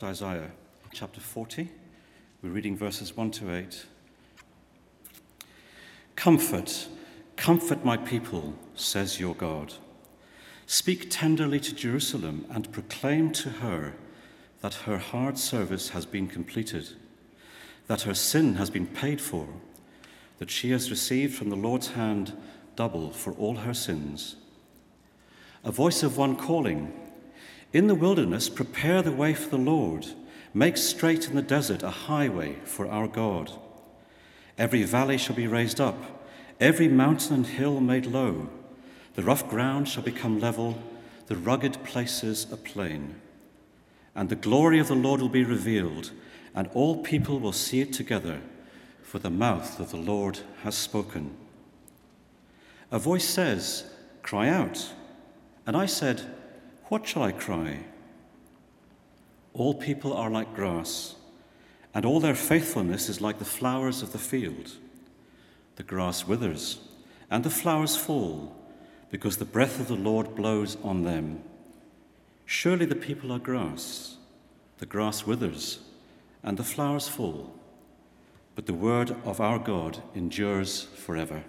Isaiah chapter 40. We're reading verses 1 to 8. Comfort, comfort my people, says your God. Speak tenderly to Jerusalem and proclaim to her that her hard service has been completed, that her sin has been paid for, that she has received from the Lord's hand double for all her sins. A voice of one calling, in the wilderness, prepare the way for the Lord. Make straight in the desert a highway for our God. Every valley shall be raised up, every mountain and hill made low. The rough ground shall become level, the rugged places a plain. And the glory of the Lord will be revealed, and all people will see it together, for the mouth of the Lord has spoken. A voice says, Cry out. And I said, what shall I cry? All people are like grass, and all their faithfulness is like the flowers of the field. The grass withers, and the flowers fall, because the breath of the Lord blows on them. Surely the people are grass, the grass withers, and the flowers fall, but the word of our God endures forever.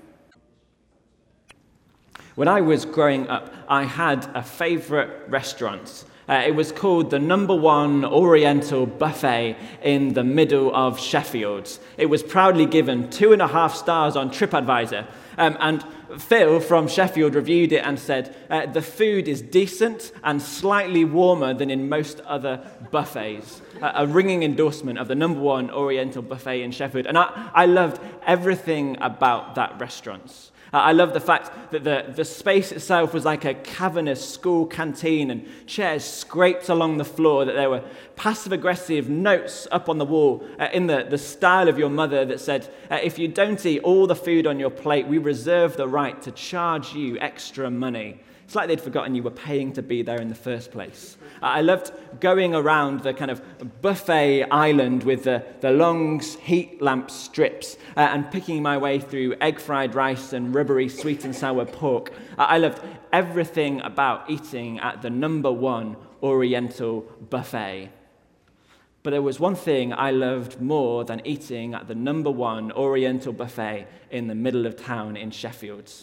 When I was growing up, I had a favorite restaurant. Uh, it was called the number one Oriental buffet in the middle of Sheffield. It was proudly given two and a half stars on TripAdvisor. Um, and Phil from Sheffield reviewed it and said, uh, The food is decent and slightly warmer than in most other buffets. Uh, a ringing endorsement of the number one Oriental buffet in Sheffield. And I, I loved everything about that restaurant. I love the fact that the, the space itself was like a cavernous school canteen and chairs scraped along the floor, that there were passive aggressive notes up on the wall uh, in the, the style of your mother that said, uh, If you don't eat all the food on your plate, we reserve the right to charge you extra money. It's like they'd forgotten you were paying to be there in the first place. I loved going around the kind of buffet island with the, the long heat lamp strips uh, and picking my way through egg fried rice and rubbery sweet and sour pork. I loved everything about eating at the number one Oriental buffet. But there was one thing I loved more than eating at the number one Oriental buffet in the middle of town in Sheffield.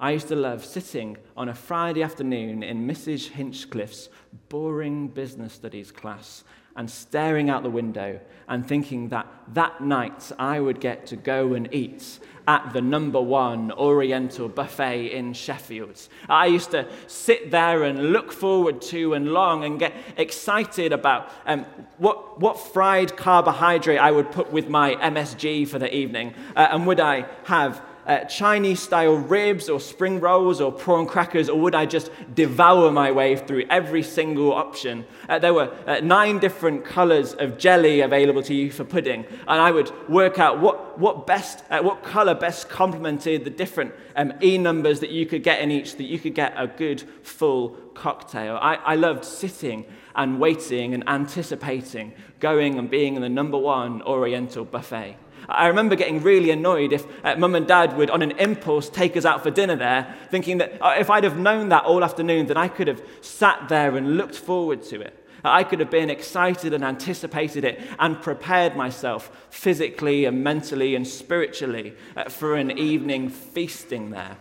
I used to love sitting on a Friday afternoon in Mrs. Hinchcliffe's boring business studies class and staring out the window and thinking that that night I would get to go and eat at the number one Oriental buffet in Sheffield. I used to sit there and look forward to and long and get excited about um, what, what fried carbohydrate I would put with my MSG for the evening. Uh, and would I have uh, Chinese style ribs or spring rolls or prawn crackers, or would I just devour my way through every single option? Uh, there were uh, nine different colors of jelly available to you for pudding, and I would work out what, what, best, uh, what color best complemented the different um, E numbers that you could get in each, that you could get a good full cocktail. I, I loved sitting and waiting and anticipating going and being in the number one Oriental buffet. I remember getting really annoyed if uh, mum and dad would, on an impulse, take us out for dinner there, thinking that uh, if I'd have known that all afternoon, then I could have sat there and looked forward to it. I could have been excited and anticipated it and prepared myself physically and mentally and spiritually uh, for an evening feasting there.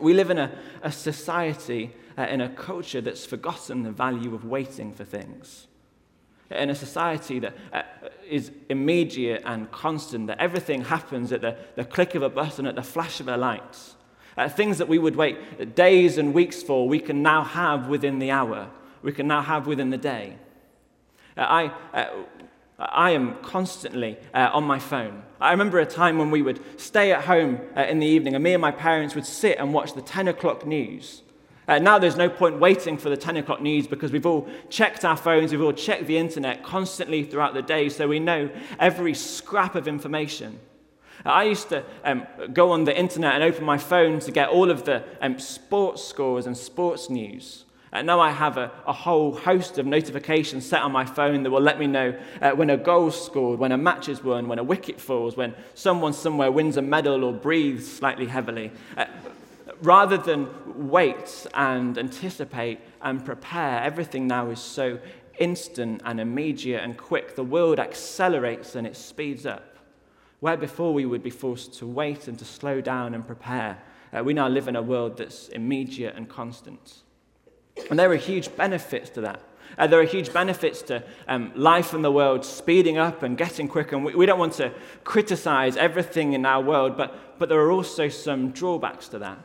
We live in a, a society, uh, in a culture that's forgotten the value of waiting for things in a society that uh, immediate and constant, that everything happens at the, the click of a button, at the flash of a light. Uh, things that we would wait days and weeks for, we can now have within the hour. We can now have within the day. Uh, I, uh, I am constantly uh, on my phone. I remember a time when we would stay at home uh, in the evening, and me and my parents would sit and watch the 10 o'clock news. Uh, now there's no point waiting for the 10 o'clock news because we've all checked our phones, we've all checked the internet constantly throughout the day, so we know every scrap of information. Uh, I used to um, go on the internet and open my phone to get all of the um, sports scores and sports news. And uh, now I have a, a, whole host of notifications set on my phone that will let me know uh, when a goal's scored, when a match is won, when a wicket falls, when someone somewhere wins a medal or breathes slightly heavily. Uh, rather than wait and anticipate and prepare, everything now is so instant and immediate and quick. The world accelerates and it speeds up. Where before we would be forced to wait and to slow down and prepare, uh, we now live in a world that's immediate and constant. And there are huge benefits to that. Uh, there are huge benefits to um, life in the world speeding up and getting quicker. And we, we don't want to criticize everything in our world, but, but there are also some drawbacks to that.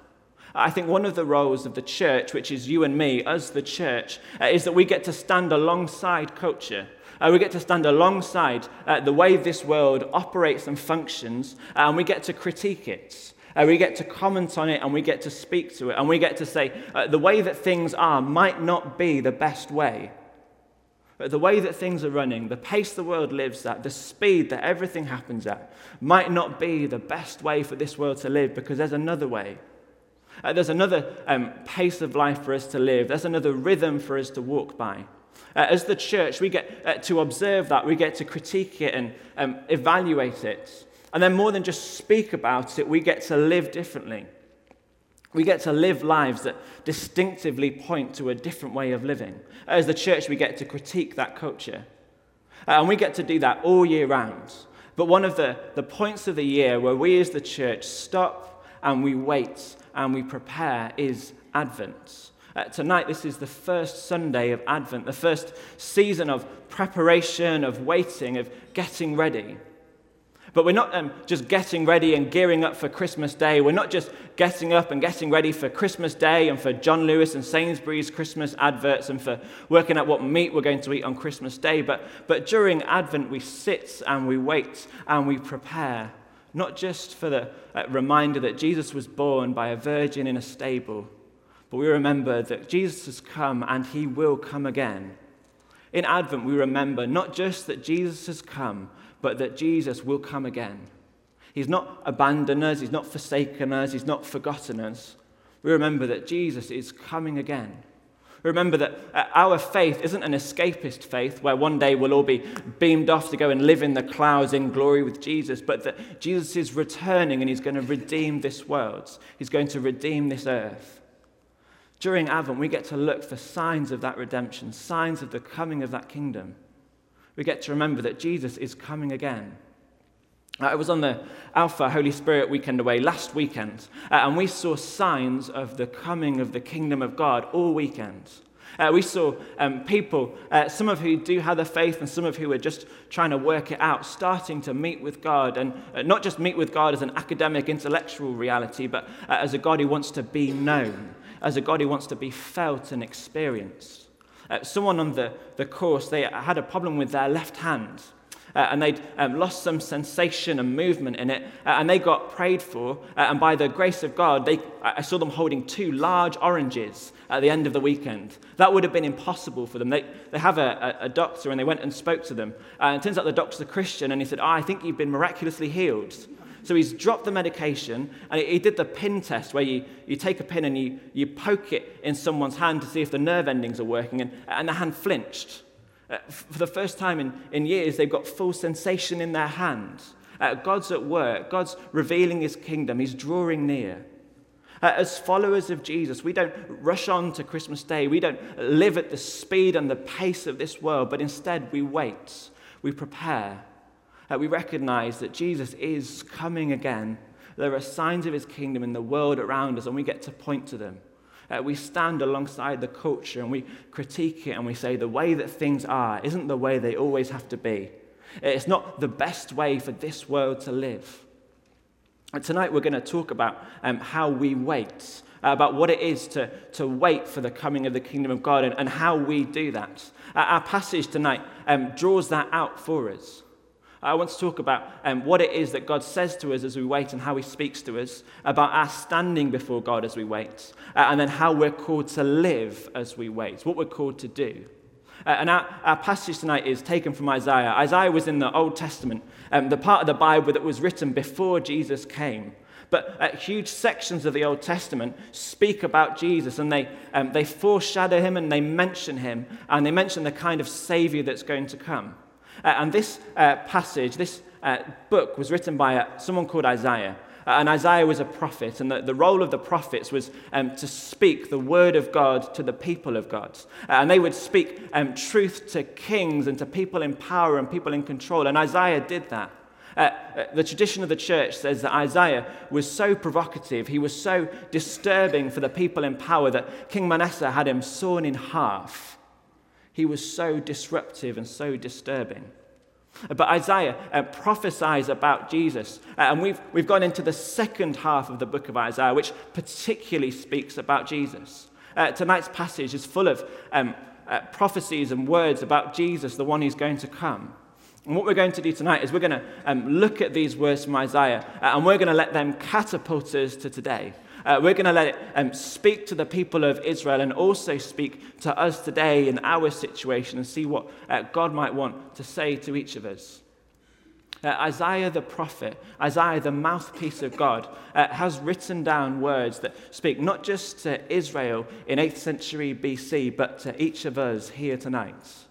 I think one of the roles of the church, which is you and me, as the church, uh, is that we get to stand alongside culture. Uh, we get to stand alongside uh, the way this world operates and functions, uh, and we get to critique it. Uh, we get to comment on it and we get to speak to it. And we get to say the way that things are might not be the best way. But the way that things are running, the pace the world lives at, the speed that everything happens at, might not be the best way for this world to live because there's another way. Uh, there's another um, pace of life for us to live, there's another rhythm for us to walk by. Uh, as the church, we get uh, to observe that, we get to critique it and um, evaluate it. And then, more than just speak about it, we get to live differently. We get to live lives that distinctively point to a different way of living. As the church, we get to critique that culture. Uh, and we get to do that all year round. But one of the, the points of the year where we as the church stop and we wait and we prepare is Advent. Uh, tonight, this is the first Sunday of Advent, the first season of preparation, of waiting, of getting ready. But we're not um, just getting ready and gearing up for Christmas Day. We're not just getting up and getting ready for Christmas Day and for John Lewis and Sainsbury's Christmas adverts and for working out what meat we're going to eat on Christmas Day. But, but during Advent, we sit and we wait and we prepare, not just for the reminder that Jesus was born by a virgin in a stable, but we remember that Jesus has come and he will come again. In Advent, we remember not just that Jesus has come, but that Jesus will come again. He's not abandoned us, He's not forsaken us, He's not forgotten us. We remember that Jesus is coming again. Remember that uh, our faith isn't an escapist faith where one day we'll all be beamed off to go and live in the clouds in glory with Jesus, but that Jesus is returning and he's going to redeem this world. He's going to redeem this earth. During Advent, we get to look for signs of that redemption, signs of the coming of that kingdom we get to remember that Jesus is coming again. Uh, I was on the Alpha Holy Spirit weekend away last weekend, uh, and we saw signs of the coming of the kingdom of God all weekend. Uh, we saw um, people, uh, some of who do have the faith and some of who are just trying to work it out, starting to meet with God, and uh, not just meet with God as an academic, intellectual reality, but uh, as a God who wants to be known, as a God who wants to be felt and experienced. Someone on the, the course, they had a problem with their left hand. Uh, and they'd um, lost some sensation and movement in it, uh, and they got prayed for. Uh, and by the grace of God, they, I saw them holding two large oranges at the end of the weekend. That would have been impossible for them. They, they have a, a, a doctor, and they went and spoke to them. Uh, and it turns out the doctor's a Christian, and he said, oh, I think you've been miraculously healed. So he's dropped the medication and he did the pin test where you, you take a pin and you, you poke it in someone's hand to see if the nerve endings are working, and, and the hand flinched. Uh, for the first time in, in years, they've got full sensation in their hand. Uh, God's at work, God's revealing his kingdom, he's drawing near. Uh, as followers of Jesus, we don't rush on to Christmas Day. We don't live at the speed and the pace of this world, but instead we wait, we prepare, uh, we recognize that Jesus is coming again. There are signs of his kingdom in the world around us, and we get to point to them. Uh, we stand alongside the culture and we critique it and we say the way that things are isn't the way they always have to be. It's not the best way for this world to live. And tonight we're going to talk about um, how we wait, uh, about what it is to, to wait for the coming of the kingdom of God and, and how we do that. Uh, our passage tonight um, draws that out for us. I want to talk about um, what it is that God says to us as we wait and how He speaks to us, about our standing before God as we wait, uh, and then how we're called to live as we wait, what we're called to do. Uh, and our, our, passage tonight is taken from Isaiah. Isaiah was in the Old Testament, um, the part of the Bible that was written before Jesus came. But uh, huge sections of the Old Testament speak about Jesus and they, um, they foreshadow him and they mention him and they mention the kind of Savior that's going to come. Uh, and this uh, passage, this uh, book, was written by uh, someone called Isaiah. and Isaiah was a prophet, and the, the role of the prophets was um, to speak the word of God to the people of God. Uh, and they would speak um, truth to kings and to people in power and people in control, and Isaiah did that. Uh, uh, the tradition of the church says that Isaiah was so provocative, he was so disturbing for the people in power that King Manasseh had him sawn in half. He was so disruptive and so disturbing. But Isaiah uh, prophesies about Jesus. Uh, and we've, we've gone into the second half of the book of Isaiah, which particularly speaks about Jesus. Uh, tonight's passage is full of um, uh, prophecies and words about Jesus, the one who's going to come. And what we're going to do tonight is we're going to um, look at these words from Isaiah uh, and we're going to let them catapult us to today. Uh, we're going to let it um, speak to the people of Israel and also speak to us today in our situation and see what uh, God might want to say to each of us. Uh, Isaiah the prophet, Isaiah the mouthpiece of God, uh, has written down words that speak not just to Israel in 8th century BC, but to each of us here tonight.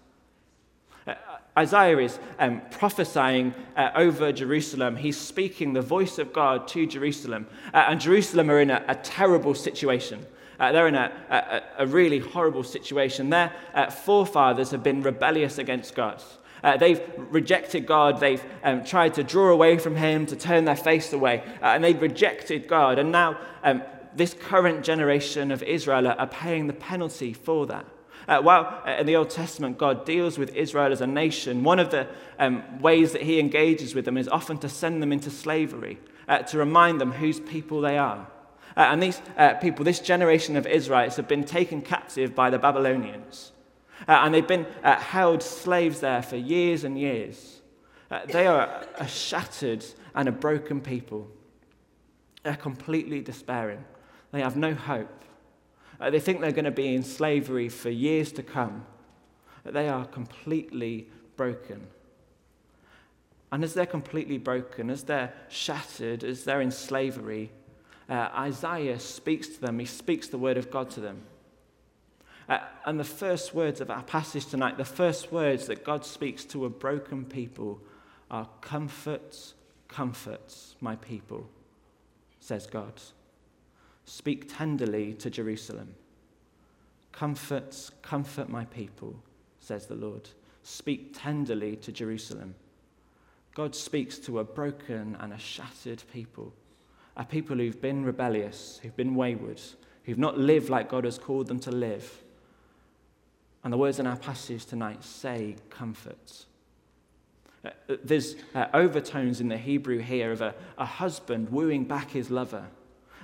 Isaiah is um, prophesying uh, over Jerusalem. He's speaking the voice of God to Jerusalem. Uh, and Jerusalem are in a, a terrible situation. Uh, they're in a, a, a, really horrible situation. Their uh, forefathers have been rebellious against God. Uh, they've rejected God. They've um, tried to draw away from Him, to turn their face away. Uh, and they've rejected God. And now, um, this current generation of Israel are paying the penalty for that. Uh, while uh, in the Old Testament God deals with Israel as a nation, one of the um, ways that he engages with them is often to send them into slavery, uh, to remind them whose people they are. Uh, and these uh, people, this generation of Israelites, have been taken captive by the Babylonians. Uh, and they've been held slaves there for years and years. they are a shattered and a broken people. They're completely despairing. They have no hope. Uh, they think they're going to be in slavery for years to come. They are completely broken. And as they're completely broken, as they're shattered, as they're in slavery, uh, Isaiah speaks to them. He speaks the word of God to them. Uh, and the first words of our passage tonight, the first words that God speaks to a broken people are comfort, comforts my people, says God. Speak tenderly to Jerusalem. Comfort, comfort my people, says the Lord. Speak tenderly to Jerusalem. God speaks to a broken and a shattered people, a people who've been rebellious, who've been wayward, who've not lived like God has called them to live. And the words in our passage tonight say comfort. Uh, there's uh, overtones in the Hebrew here of a, a husband wooing back his lover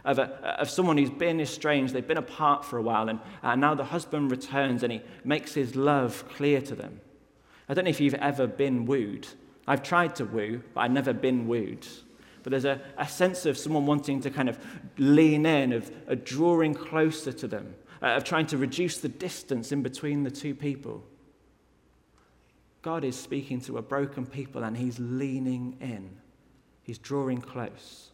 of, a, of someone who's been estranged, they've been apart for a while, and uh, now the husband returns and he makes his love clear to them. I don't know if you've ever been wooed. I've tried to woo, but I've never been wooed. But there's a, a sense of someone wanting to kind of lean in, of, of drawing closer to them, uh, of trying to reduce the distance in between the two people. God is speaking to a broken people and he's leaning in. He's drawing close.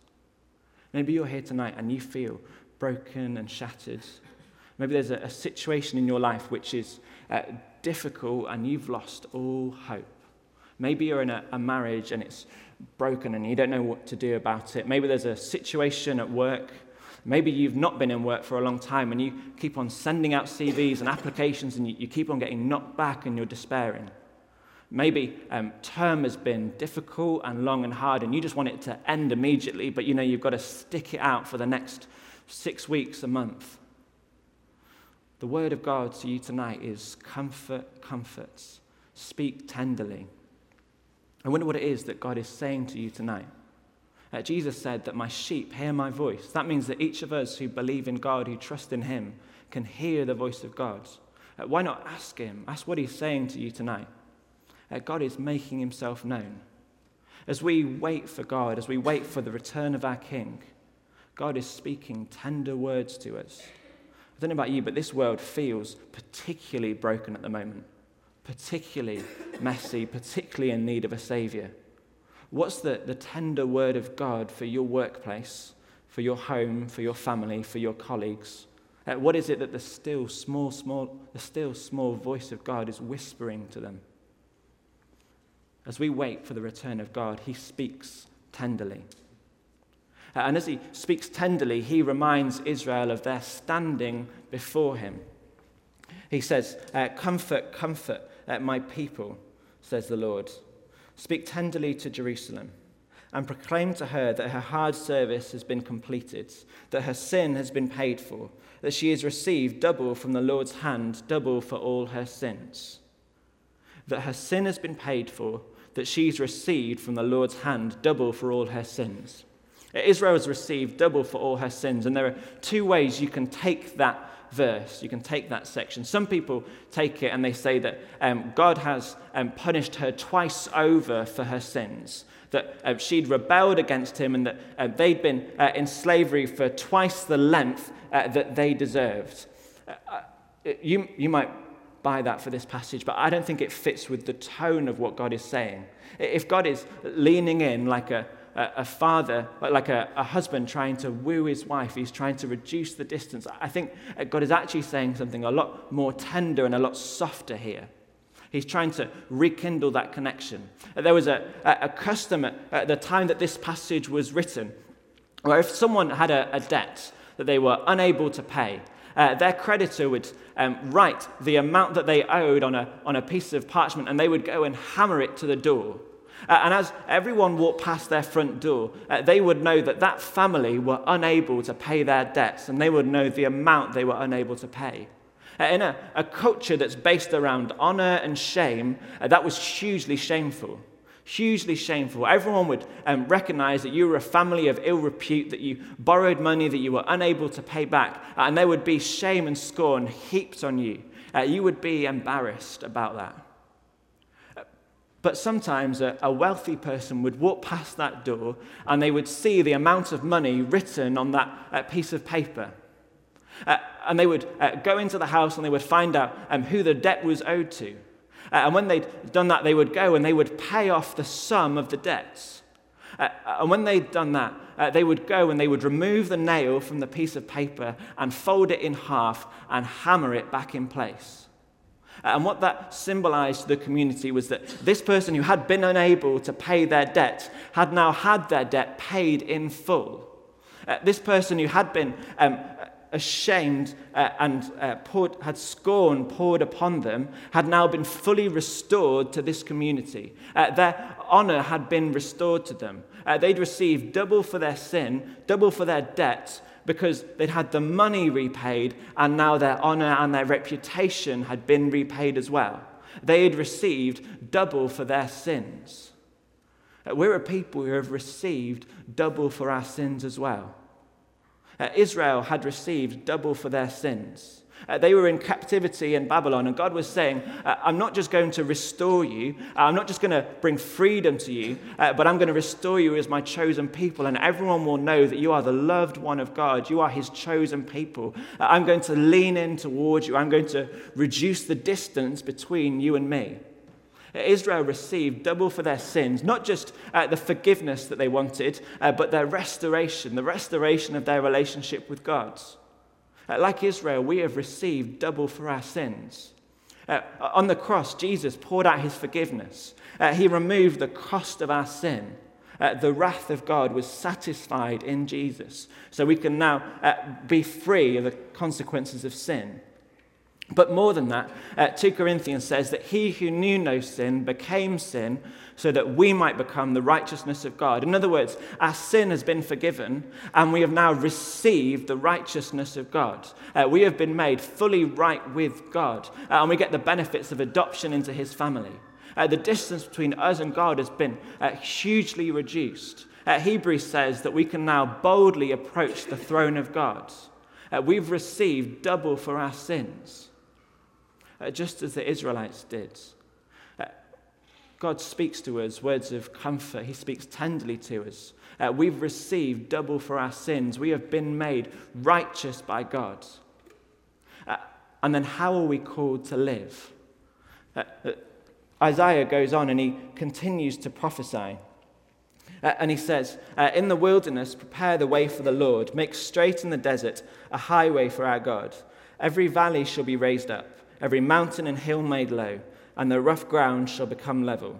Maybe you're here tonight and you feel broken and shattered. Maybe there's a, a situation in your life which is uh, difficult and you've lost all hope. Maybe you're in a, a marriage and it's broken and you don't know what to do about it. Maybe there's a situation at work. Maybe you've not been in work for a long time and you keep on sending out CVs and applications and you, you keep on getting knocked back and you're despairing. Maybe um, term has been difficult and long and hard, and you just want it to end immediately, but you know you've got to stick it out for the next six weeks, a month. The word of God to you tonight is comfort, comforts. Speak tenderly. I wonder what it is that God is saying to you tonight. Uh, Jesus said that my sheep hear my voice. That means that each of us who believe in God, who trust in Him, can hear the voice of God. Uh, why not ask Him? Ask what He's saying to you tonight uh, God is making himself known. As we wait for God, as we wait for the return of our King, God is speaking tender words to us. I don't know about you, but this world feels particularly broken at the moment, particularly messy, particularly in need of a Saviour. What's the, the tender word of God for your workplace, for your home, for your family, for your colleagues? Uh, what is it that the still small, small, the still small voice of God is whispering to them? As we wait for the return of God, he speaks tenderly. Uh, and as he speaks tenderly, he reminds Israel of their standing before him. He says, uh, Comfort, comfort uh, my people, says the Lord. Speak tenderly to Jerusalem and proclaim to her that her hard service has been completed, that her sin has been paid for, that she has received double from the Lord's hand, double for all her sins. That her sin has been paid for, that she's received from the Lord's hand double for all her sins. Israel has received double for all her sins, and there are two ways you can take that verse, you can take that section. Some people take it and they say that um, God has um, punished her twice over for her sins, that uh, she'd rebelled against him and that uh, they'd been uh, in slavery for twice the length uh, that they deserved. Uh, uh, you, you might buy that for this passage, but I don't think it fits with the tone of what God is saying. If God is leaning in like a, a, father, like a, a husband trying to woo his wife, he's trying to reduce the distance. I think God is actually saying something a lot more tender and a lot softer here. He's trying to rekindle that connection. There was a, a custom at the time that this passage was written where if someone had a, a debt that they were unable to pay, uh, their creditor would um, write the amount that they owed on a, on a piece of parchment and they would go and hammer it to the door. Uh, and as everyone walked past their front door, uh, they would know that that family were unable to pay their debts and they would know the amount they were unable to pay. Uh, in a, a, culture that's based around honor and shame, uh, that was hugely shameful. Hugely shameful. Everyone would um, recognize that you were a family of ill repute, that you borrowed money that you were unable to pay back, uh, and there would be shame and scorn heaped on you. Uh, you would be embarrassed about that. But sometimes a, a, wealthy person would walk past that door and they would see the amount of money written on that uh, piece of paper. Uh, and they would uh, go into the house and they would find out um, who the debt was owed to. Uh, and when they'd done that, they would go and they would pay off the sum of the debts. Uh, and when they'd done that, uh, they would go and they would remove the nail from the piece of paper and fold it in half and hammer it back in place. And what that symbolized to the community was that this person who had been unable to pay their debt had now had their debt paid in full. Uh, this person who had been um, ashamed uh, and uh, poured, had scorn poured upon them had now been fully restored to this community. Uh, their honor had been restored to them. Uh, they'd received double for their sin, double for their debt, because they'd had the money repaid and now their honor and their reputation had been repaid as well. They had received double for their sins. Uh, we're a people who have received double for our sins as well. Uh, Israel had received double for their sins. Uh, they were in captivity in Babylon, and God was saying, uh, I'm not just going to restore you, uh, I'm not just going to bring freedom to you, uh, but I'm going to restore you as my chosen people, and everyone will know that you are the loved one of God. You are his chosen people. I'm going to lean in towards you, I'm going to reduce the distance between you and me. Israel received double for their sins, not just uh, the forgiveness that they wanted, uh, but their restoration, the restoration of their relationship with God. Uh, like Israel, we have received double for our sins. Uh, on the cross, Jesus poured out his forgiveness. Uh, he removed the cost of our sin. Uh, the wrath of God was satisfied in Jesus. So we can now uh, be free of the consequences of sin. But more than that, uh, 2 Corinthians says that he who knew no sin became sin so that we might become the righteousness of God. In other words, our sin has been forgiven and we have now received the righteousness of God. Uh, we have been made fully right with God uh, and we get the benefits of adoption into his family. Uh, the distance between us and God has been uh, hugely reduced. Uh, Hebrews says that we can now boldly approach the throne of God. We've received double for our sins uh, just as the Israelites did. Uh, God speaks to us words of comfort, He speaks tenderly to us. Uh, we've received double for our sins, we have been made righteous by God. Uh, and then, how are we called to live? Isaiah goes on and he continues to prophesy. Uh, and he says, uh, In the wilderness, prepare the way for the Lord, make straight in the desert a highway for our God. Every valley shall be raised up, every mountain and hill made low, and the rough ground shall become level.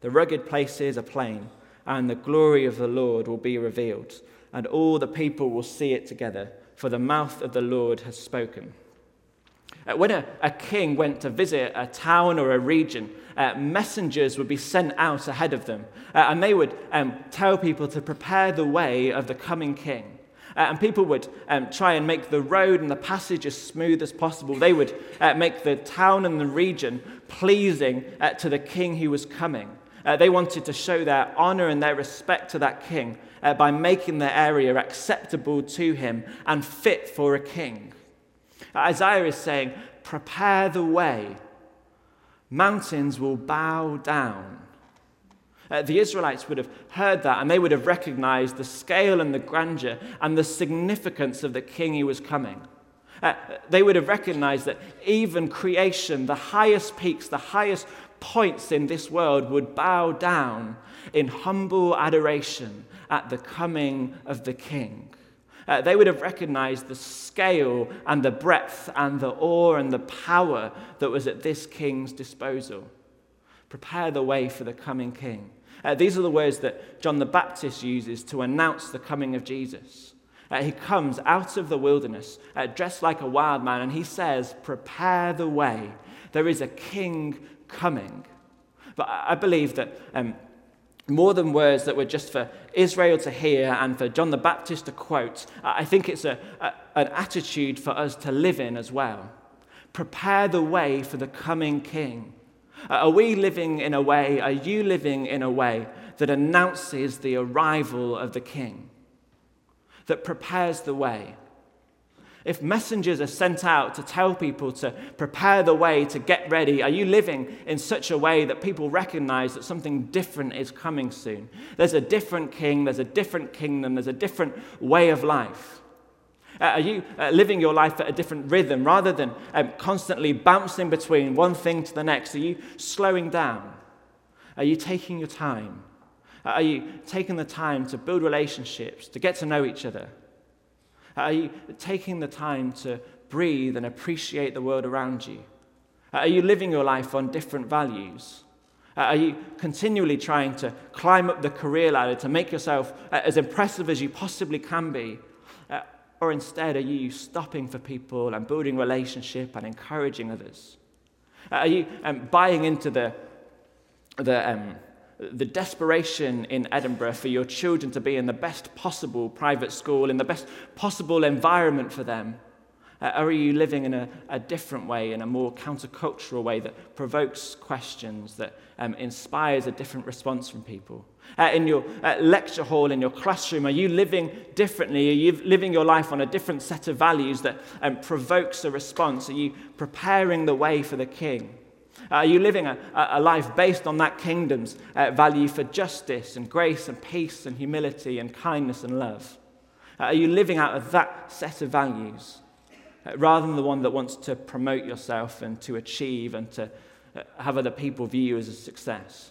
The rugged places are plain, and the glory of the Lord will be revealed, and all the people will see it together, for the mouth of the Lord has spoken. Uh, when a, a, king went to visit a town or a region, uh, messengers would be sent out ahead of them, uh, and they would um, tell people to prepare the way of the coming king. Uh, and people would um, try and make the road and the passage as smooth as possible. They would uh, make the town and the region pleasing uh, to the king who was coming. they wanted to show their honor and their respect to that king by making the area acceptable to him and fit for a king. Isaiah is saying, Prepare the way. Mountains will bow down. Uh, the Israelites would have heard that and they would have recognized the scale and the grandeur and the significance of the king who was coming. Uh, they would have recognized that even creation, the highest peaks, the highest points in this world, would bow down in humble adoration at the coming of the king. Uh, they would have recognized the scale and the breadth and the awe and the power that was at this king's disposal. Prepare the way for the coming king. Uh, these are the words that John the Baptist uses to announce the coming of Jesus. Uh, he comes out of the wilderness uh, dressed like a wild man and he says, Prepare the way. There is a king coming. But I believe that um, more than words that were just for Israel to hear and for John the Baptist to quote, I think it's a, a, an attitude for us to live in as well. Prepare the way for the coming king. Are we living in a way, are you living in a way that announces the arrival of the king? That prepares the way? If messengers are sent out to tell people to prepare the way, to get ready, are you living in such a way that people recognize that something different is coming soon? There's a different king, there's a different kingdom, there's a different way of life. Uh, are you uh, living your life at a different rhythm rather than um, constantly bouncing between one thing to the next? Are you slowing down? Are you taking your time? Are you taking the time to build relationships, to get to know each other? Are you taking the time to breathe and appreciate the world around you? Are you living your life on different values? Are you continually trying to climb up the career ladder to make yourself uh, as impressive as you possibly can be? Uh, or instead, are you stopping for people and building relationship and encouraging others? Are you um, buying into the, the, um, the desperation in Edinburgh for your children to be in the best possible private school, in the best possible environment for them? Uh, or are you living in a, a, different way, in a more countercultural way that provokes questions, that um, inspires a different response from people? Uh, in your uh, lecture hall, in your classroom, are you living differently? Are you living your life on a different set of values that um, provokes a response? Are you preparing the way for the king? Uh, are you living a, a, life based on that kingdom's uh, value for justice and grace and peace and humility and kindness and love? Uh, are you living out of that set of values rather than the one that wants to promote yourself and to achieve and to uh, have other people view you as a success?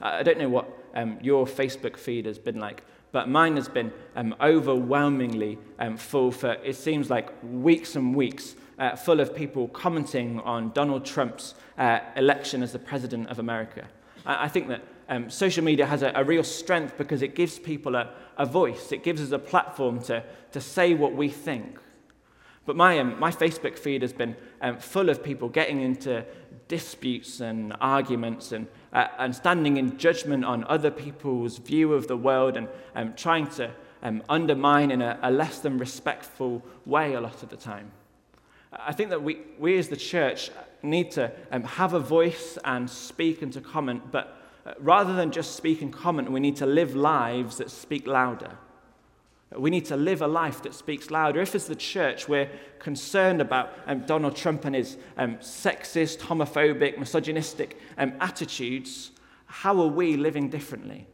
Uh, I don't know what um, your Facebook feed has been like, but mine has been um, overwhelmingly um, full for it seems like weeks and weeks uh, full of people commenting on Donald Trump's uh, election as the president of America. I, I think that um, social media has a, a, real strength because it gives people a, a, voice, it gives us a platform to, to say what we think. But my, um, my Facebook feed has been um, full of people getting into disputes and arguments and, uh, and standing in judgment on other people's view of the world and um, trying to um, undermine in a, a less than respectful way a lot of the time. I think that we, we as the church need to um, have a voice and speak and to comment, but uh, rather than just speak and comment, we need to live lives that speak louder. We need to live a life that speaks louder. If, as the church, we're concerned about um, Donald Trump and his um, sexist, homophobic, misogynistic um, attitudes, how are we living differently?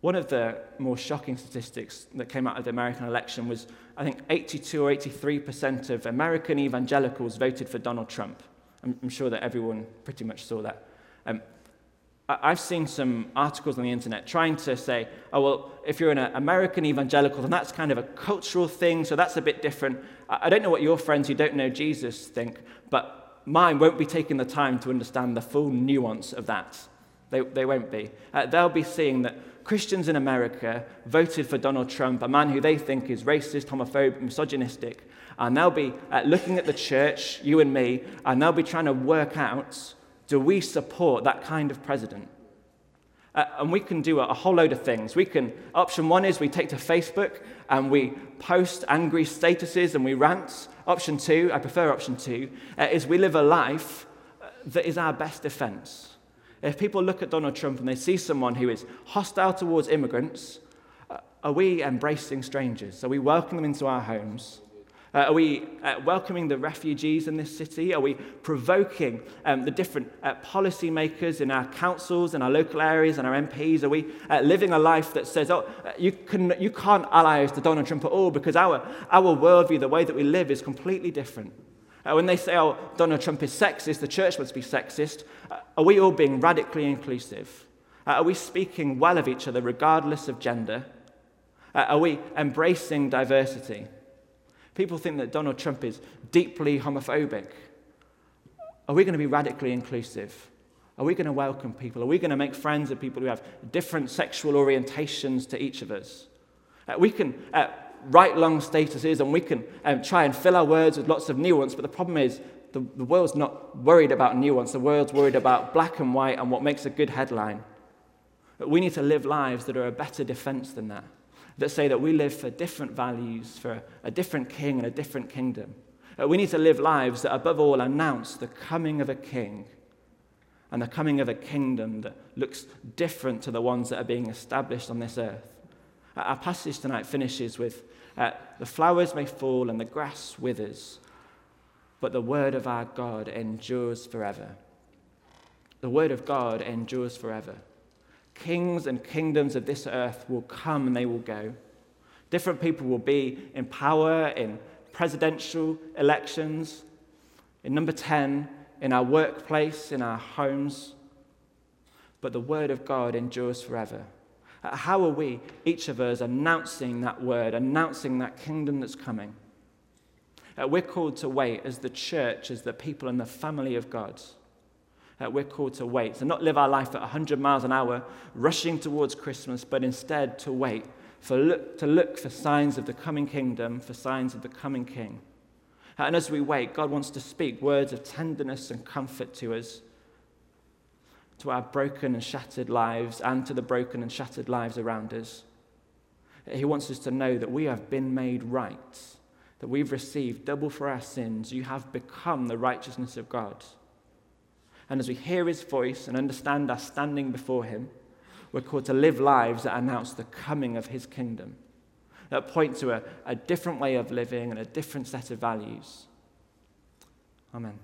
One of the more shocking statistics that came out of the American election was I think 82 or 83% of American evangelicals voted for Donald Trump. I'm, I'm sure that everyone pretty much saw that. Um, I've seen some articles on the internet trying to say, oh, well, if you're an American evangelical, then that's kind of a cultural thing, so that's a bit different. I, I don't know what your friends who don't know Jesus think, but mine won't be taking the time to understand the full nuance of that. They, they won't be. Uh, they'll be seeing that Christians in America voted for Donald Trump, a man who they think is racist, homophobic, misogynistic, and they'll be uh, looking at the church, you and me, and they'll be trying to work out do we support that kind of president? Uh, and we can do a, a, whole load of things. We can, option one is we take to Facebook and we post angry statuses and we rant. Option two, I prefer option two, uh, is we live a life uh, that is our best defense. If people look at Donald Trump and they see someone who is hostile towards immigrants, uh, are we embracing strangers? Are we welcoming them into our homes? Uh, are we uh, welcoming the refugees in this city? Are we provoking um, the different uh, policymakers in our councils and our local areas and our MPs? Are we uh, living a life that says, oh, uh, you, can, you can't ally us to Donald Trump at all because our, our worldview, the way that we live, is completely different? Uh, when they say, oh, Donald Trump is sexist, the church must be sexist, are we all being radically inclusive? are we speaking well of each other regardless of gender? are we embracing diversity? People think that Donald Trump is deeply homophobic. Are we going to be radically inclusive? Are we going to welcome people? Are we going to make friends with people who have different sexual orientations to each of us? Uh, we can uh, write long statuses and we can um, try and fill our words with lots of nuance, but the problem is the, the world's not worried about nuance. The world's worried about black and white and what makes a good headline. But we need to live lives that are a better defense than that that say that we live for different values, for a different king and a different kingdom. Uh, we need to live lives that, above all, announce the coming of a king and the coming of a kingdom that looks different to the ones that are being established on this earth. Uh, our passage tonight finishes with uh, the flowers may fall and the grass withers, but the word of our God endures forever. The word of God endures forever. Kings and kingdoms of this earth will come and they will go. Different people will be in power in presidential elections, in number 10, in our workplace, in our homes. But the word of God endures forever. Uh, how are we, each of us, announcing that word, announcing that kingdom that's coming? Uh, we're called to wait as the church, as the people and the family of God uh, we're called to wait, to not live our life at 100 miles an hour, rushing towards Christmas, but instead to wait, for look, to look for signs of the coming kingdom, for signs of the coming king. And as we wait, God wants to speak words of tenderness and comfort to us, to our broken and shattered lives, and to the broken and shattered lives around us. He wants us to know that we have been made right, that we've received double for our sins. You have become the righteousness of God. And as we hear his voice and understand our standing before him, we're called to live lives that announce the coming of his kingdom, that point to a, a different way of living and a different set of values. Amen.